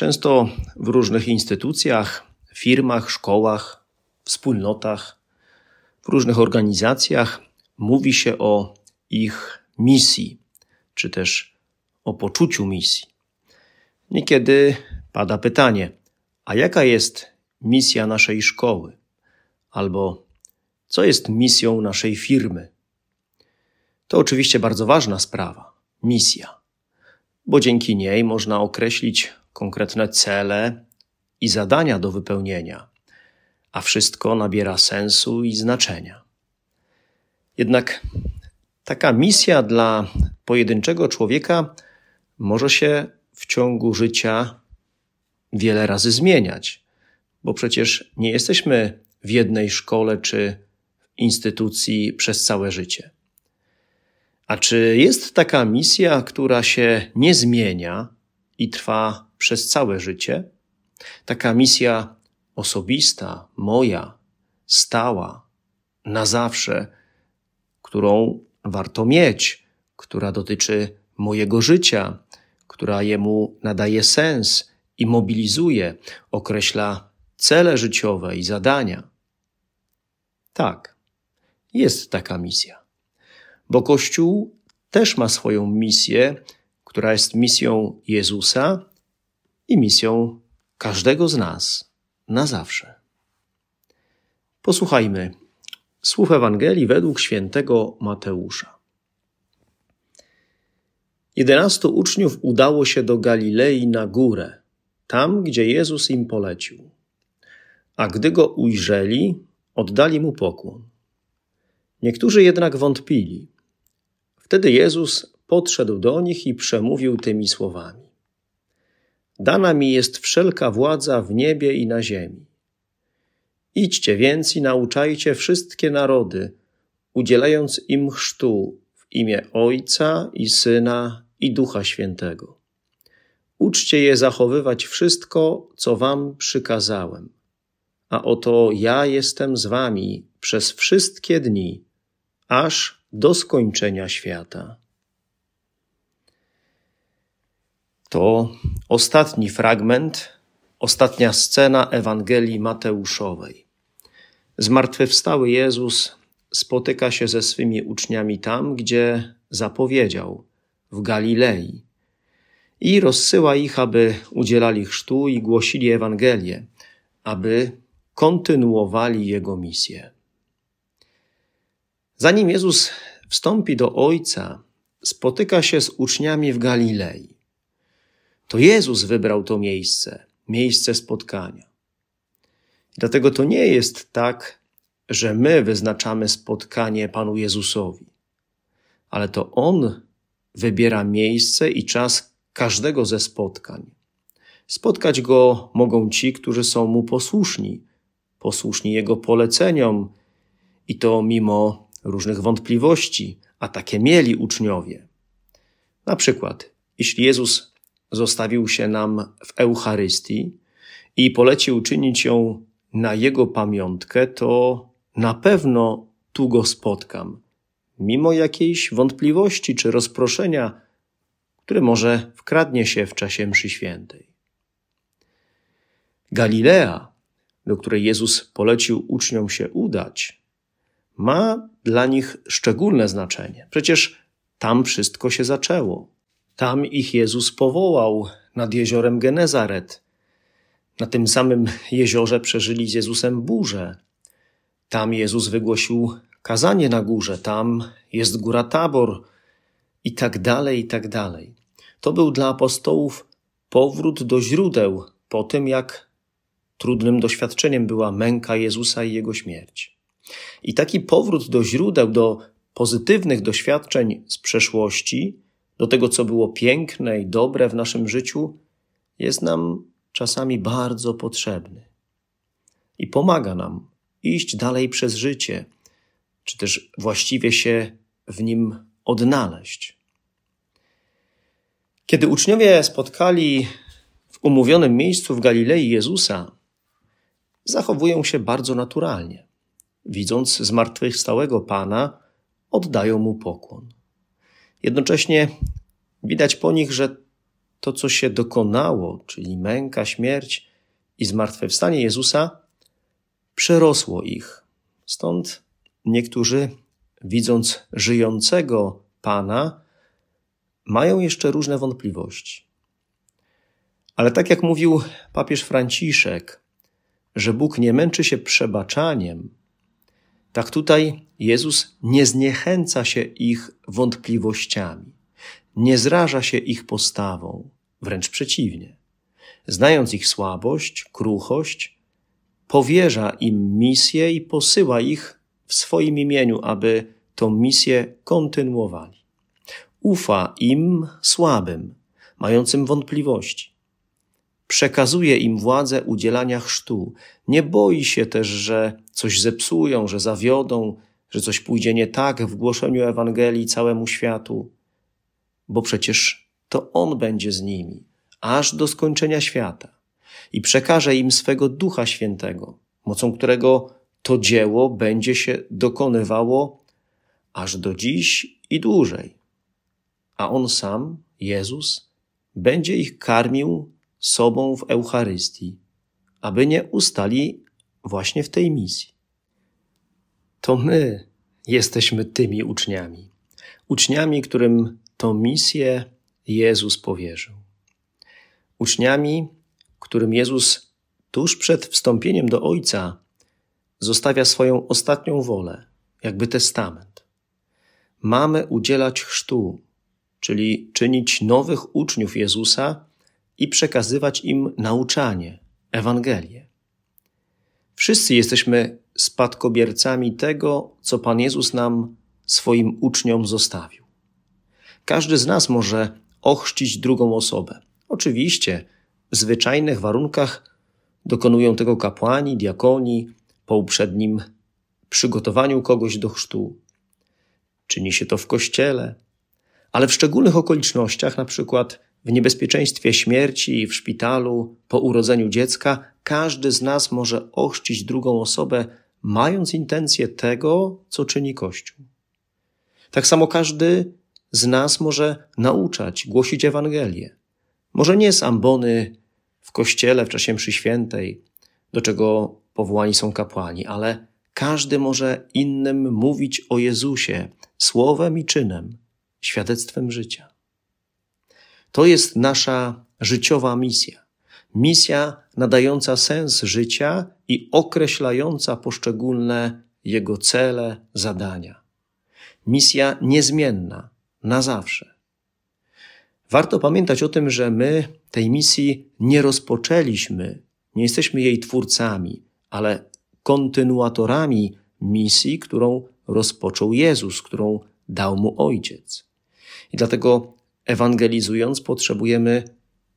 często w różnych instytucjach, firmach, szkołach, wspólnotach, w różnych organizacjach mówi się o ich misji, czy też o poczuciu misji. Niekiedy pada pytanie: a jaka jest misja naszej szkoły? Albo co jest misją naszej firmy? To oczywiście bardzo ważna sprawa misja bo dzięki niej można określić konkretne cele i zadania do wypełnienia, a wszystko nabiera sensu i znaczenia. Jednak taka misja dla pojedynczego człowieka może się w ciągu życia wiele razy zmieniać, bo przecież nie jesteśmy w jednej szkole czy instytucji przez całe życie. A czy jest taka misja, która się nie zmienia i trwa przez całe życie? Taka misja osobista, moja, stała, na zawsze, którą warto mieć, która dotyczy mojego życia, która jemu nadaje sens i mobilizuje, określa cele życiowe i zadania. Tak, jest taka misja bo Kościół też ma swoją misję, która jest misją Jezusa i misją każdego z nas na zawsze. Posłuchajmy słów Ewangelii według świętego Mateusza. Jedenastu uczniów udało się do Galilei na górę, tam gdzie Jezus im polecił. A gdy go ujrzeli, oddali mu pokłon. Niektórzy jednak wątpili. Wtedy Jezus podszedł do nich i przemówił tymi słowami: Dana mi jest wszelka władza w niebie i na ziemi. Idźcie więc i nauczajcie wszystkie narody, udzielając im chrztu w imię Ojca i Syna i Ducha Świętego. Uczcie je zachowywać wszystko, co wam przykazałem. A oto ja jestem z wami przez wszystkie dni, aż do skończenia świata. To ostatni fragment, ostatnia scena Ewangelii Mateuszowej. Zmartwychwstały Jezus spotyka się ze swymi uczniami tam, gdzie zapowiedział, w Galilei, i rozsyła ich, aby udzielali chrztu i głosili Ewangelię, aby kontynuowali Jego misję. Zanim Jezus wstąpi do Ojca, spotyka się z uczniami w Galilei. To Jezus wybrał to miejsce, miejsce spotkania. Dlatego to nie jest tak, że my wyznaczamy spotkanie Panu Jezusowi, ale to On wybiera miejsce i czas każdego ze spotkań. Spotkać Go mogą ci, którzy są Mu posłuszni, posłuszni Jego poleceniom i to mimo różnych wątpliwości, a takie mieli uczniowie. Na przykład, jeśli Jezus zostawił się nam w Eucharystii i polecił czynić ją na Jego pamiątkę, to na pewno tu go spotkam, mimo jakiejś wątpliwości czy rozproszenia, które może wkradnie się w czasie mszy świętej. Galilea, do której Jezus polecił uczniom się udać, ma dla nich szczególne znaczenie. Przecież tam wszystko się zaczęło. Tam ich Jezus powołał nad jeziorem Genezaret. Na tym samym jeziorze przeżyli z Jezusem burzę. Tam Jezus wygłosił kazanie na górze, tam jest góra Tabor i tak dalej, i tak dalej. To był dla apostołów powrót do źródeł po tym, jak trudnym doświadczeniem była męka Jezusa i jego śmierć. I taki powrót do źródeł, do pozytywnych doświadczeń z przeszłości, do tego, co było piękne i dobre w naszym życiu, jest nam czasami bardzo potrzebny i pomaga nam iść dalej przez życie, czy też właściwie się w nim odnaleźć. Kiedy uczniowie spotkali w umówionym miejscu w Galilei Jezusa, zachowują się bardzo naturalnie. Widząc zmartwychwstałego Pana, oddają mu pokłon. Jednocześnie widać po nich, że to, co się dokonało, czyli męka, śmierć i zmartwychwstanie Jezusa, przerosło ich. Stąd niektórzy, widząc żyjącego Pana, mają jeszcze różne wątpliwości. Ale tak jak mówił papież Franciszek, że Bóg nie męczy się przebaczaniem, tak tutaj Jezus nie zniechęca się ich wątpliwościami, nie zraża się ich postawą, wręcz przeciwnie. Znając ich słabość, kruchość, powierza im misję i posyła ich w swoim imieniu, aby tą misję kontynuowali. Ufa im słabym, mającym wątpliwości. Przekazuje im władzę udzielania chrztu. Nie boi się też, że coś zepsują, że zawiodą, że coś pójdzie nie tak w głoszeniu Ewangelii całemu światu, bo przecież to On będzie z nimi, aż do skończenia świata i przekaże im swego Ducha Świętego, mocą którego to dzieło będzie się dokonywało aż do dziś i dłużej. A On sam, Jezus, będzie ich karmił sobą w Eucharystii, aby nie ustali właśnie w tej misji. To my jesteśmy tymi uczniami, uczniami, którym tą misję Jezus powierzył. Uczniami, którym Jezus tuż przed wstąpieniem do Ojca zostawia swoją ostatnią wolę, jakby testament. Mamy udzielać chrztu, czyli czynić nowych uczniów Jezusa i przekazywać im nauczanie, Ewangelię. Wszyscy jesteśmy spadkobiercami tego, co Pan Jezus nam, swoim uczniom, zostawił. Każdy z nas może ochrzcić drugą osobę. Oczywiście w zwyczajnych warunkach dokonują tego kapłani, diakoni po uprzednim przygotowaniu kogoś do chrztu. Czyni się to w kościele, ale w szczególnych okolicznościach, na przykład w niebezpieczeństwie śmierci, w szpitalu, po urodzeniu dziecka, każdy z nas może ochrzcić drugą osobę, mając intencję tego, co czyni Kościół. Tak samo każdy z nas może nauczać, głosić Ewangelię. Może nie z ambony w kościele w czasie mszy świętej, do czego powołani są kapłani, ale każdy może innym mówić o Jezusie słowem i czynem, świadectwem życia. To jest nasza życiowa misja. Misja nadająca sens życia i określająca poszczególne jego cele, zadania. Misja niezmienna, na zawsze. Warto pamiętać o tym, że my tej misji nie rozpoczęliśmy, nie jesteśmy jej twórcami, ale kontynuatorami misji, którą rozpoczął Jezus, którą dał mu Ojciec. I dlatego ewangelizując potrzebujemy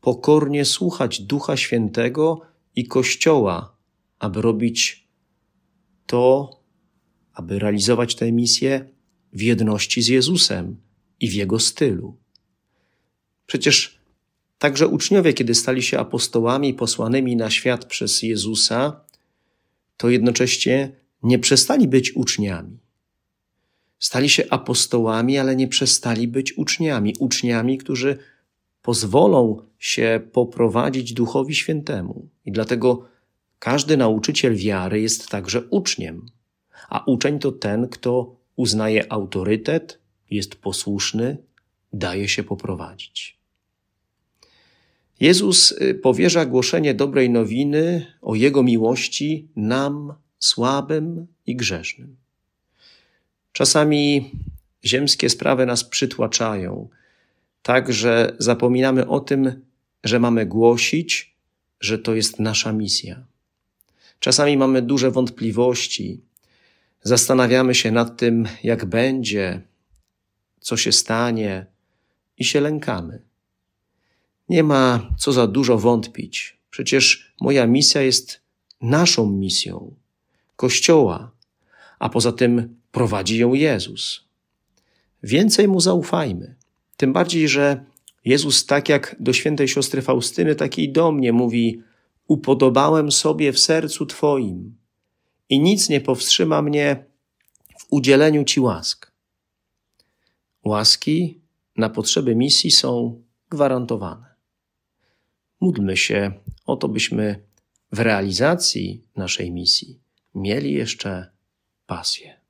pokornie słuchać Ducha Świętego i Kościoła, aby robić to, aby realizować tę misję w jedności z Jezusem i w Jego stylu. Przecież także uczniowie, kiedy stali się apostołami posłanymi na świat przez Jezusa, to jednocześnie nie przestali być uczniami. Stali się apostołami, ale nie przestali być uczniami. Uczniami, którzy pozwolą się poprowadzić Duchowi Świętemu. I dlatego każdy nauczyciel wiary jest także uczniem. A uczeń to ten, kto uznaje autorytet, jest posłuszny, daje się poprowadzić. Jezus y, powierza głoszenie dobrej nowiny o Jego miłości nam, słabym i grzesznym. Czasami ziemskie sprawy nas przytłaczają, tak że zapominamy o tym, że mamy głosić, że to jest nasza misja. Czasami mamy duże wątpliwości, zastanawiamy się nad tym, jak będzie, co się stanie i się lękamy. Nie ma co za dużo wątpić. Przecież moja misja jest naszą misją, Kościoła, a poza tym prowadzi ją Jezus. Więcej mu zaufajmy. Tym bardziej, że Jezus, tak jak do świętej siostry Faustyny, tak i do mnie mówi: Upodobałem sobie w sercu Twoim i nic nie powstrzyma mnie w udzieleniu Ci łask. Łaski na potrzeby misji są gwarantowane. Módlmy się o to, byśmy w realizacji naszej misji mieli jeszcze pasję.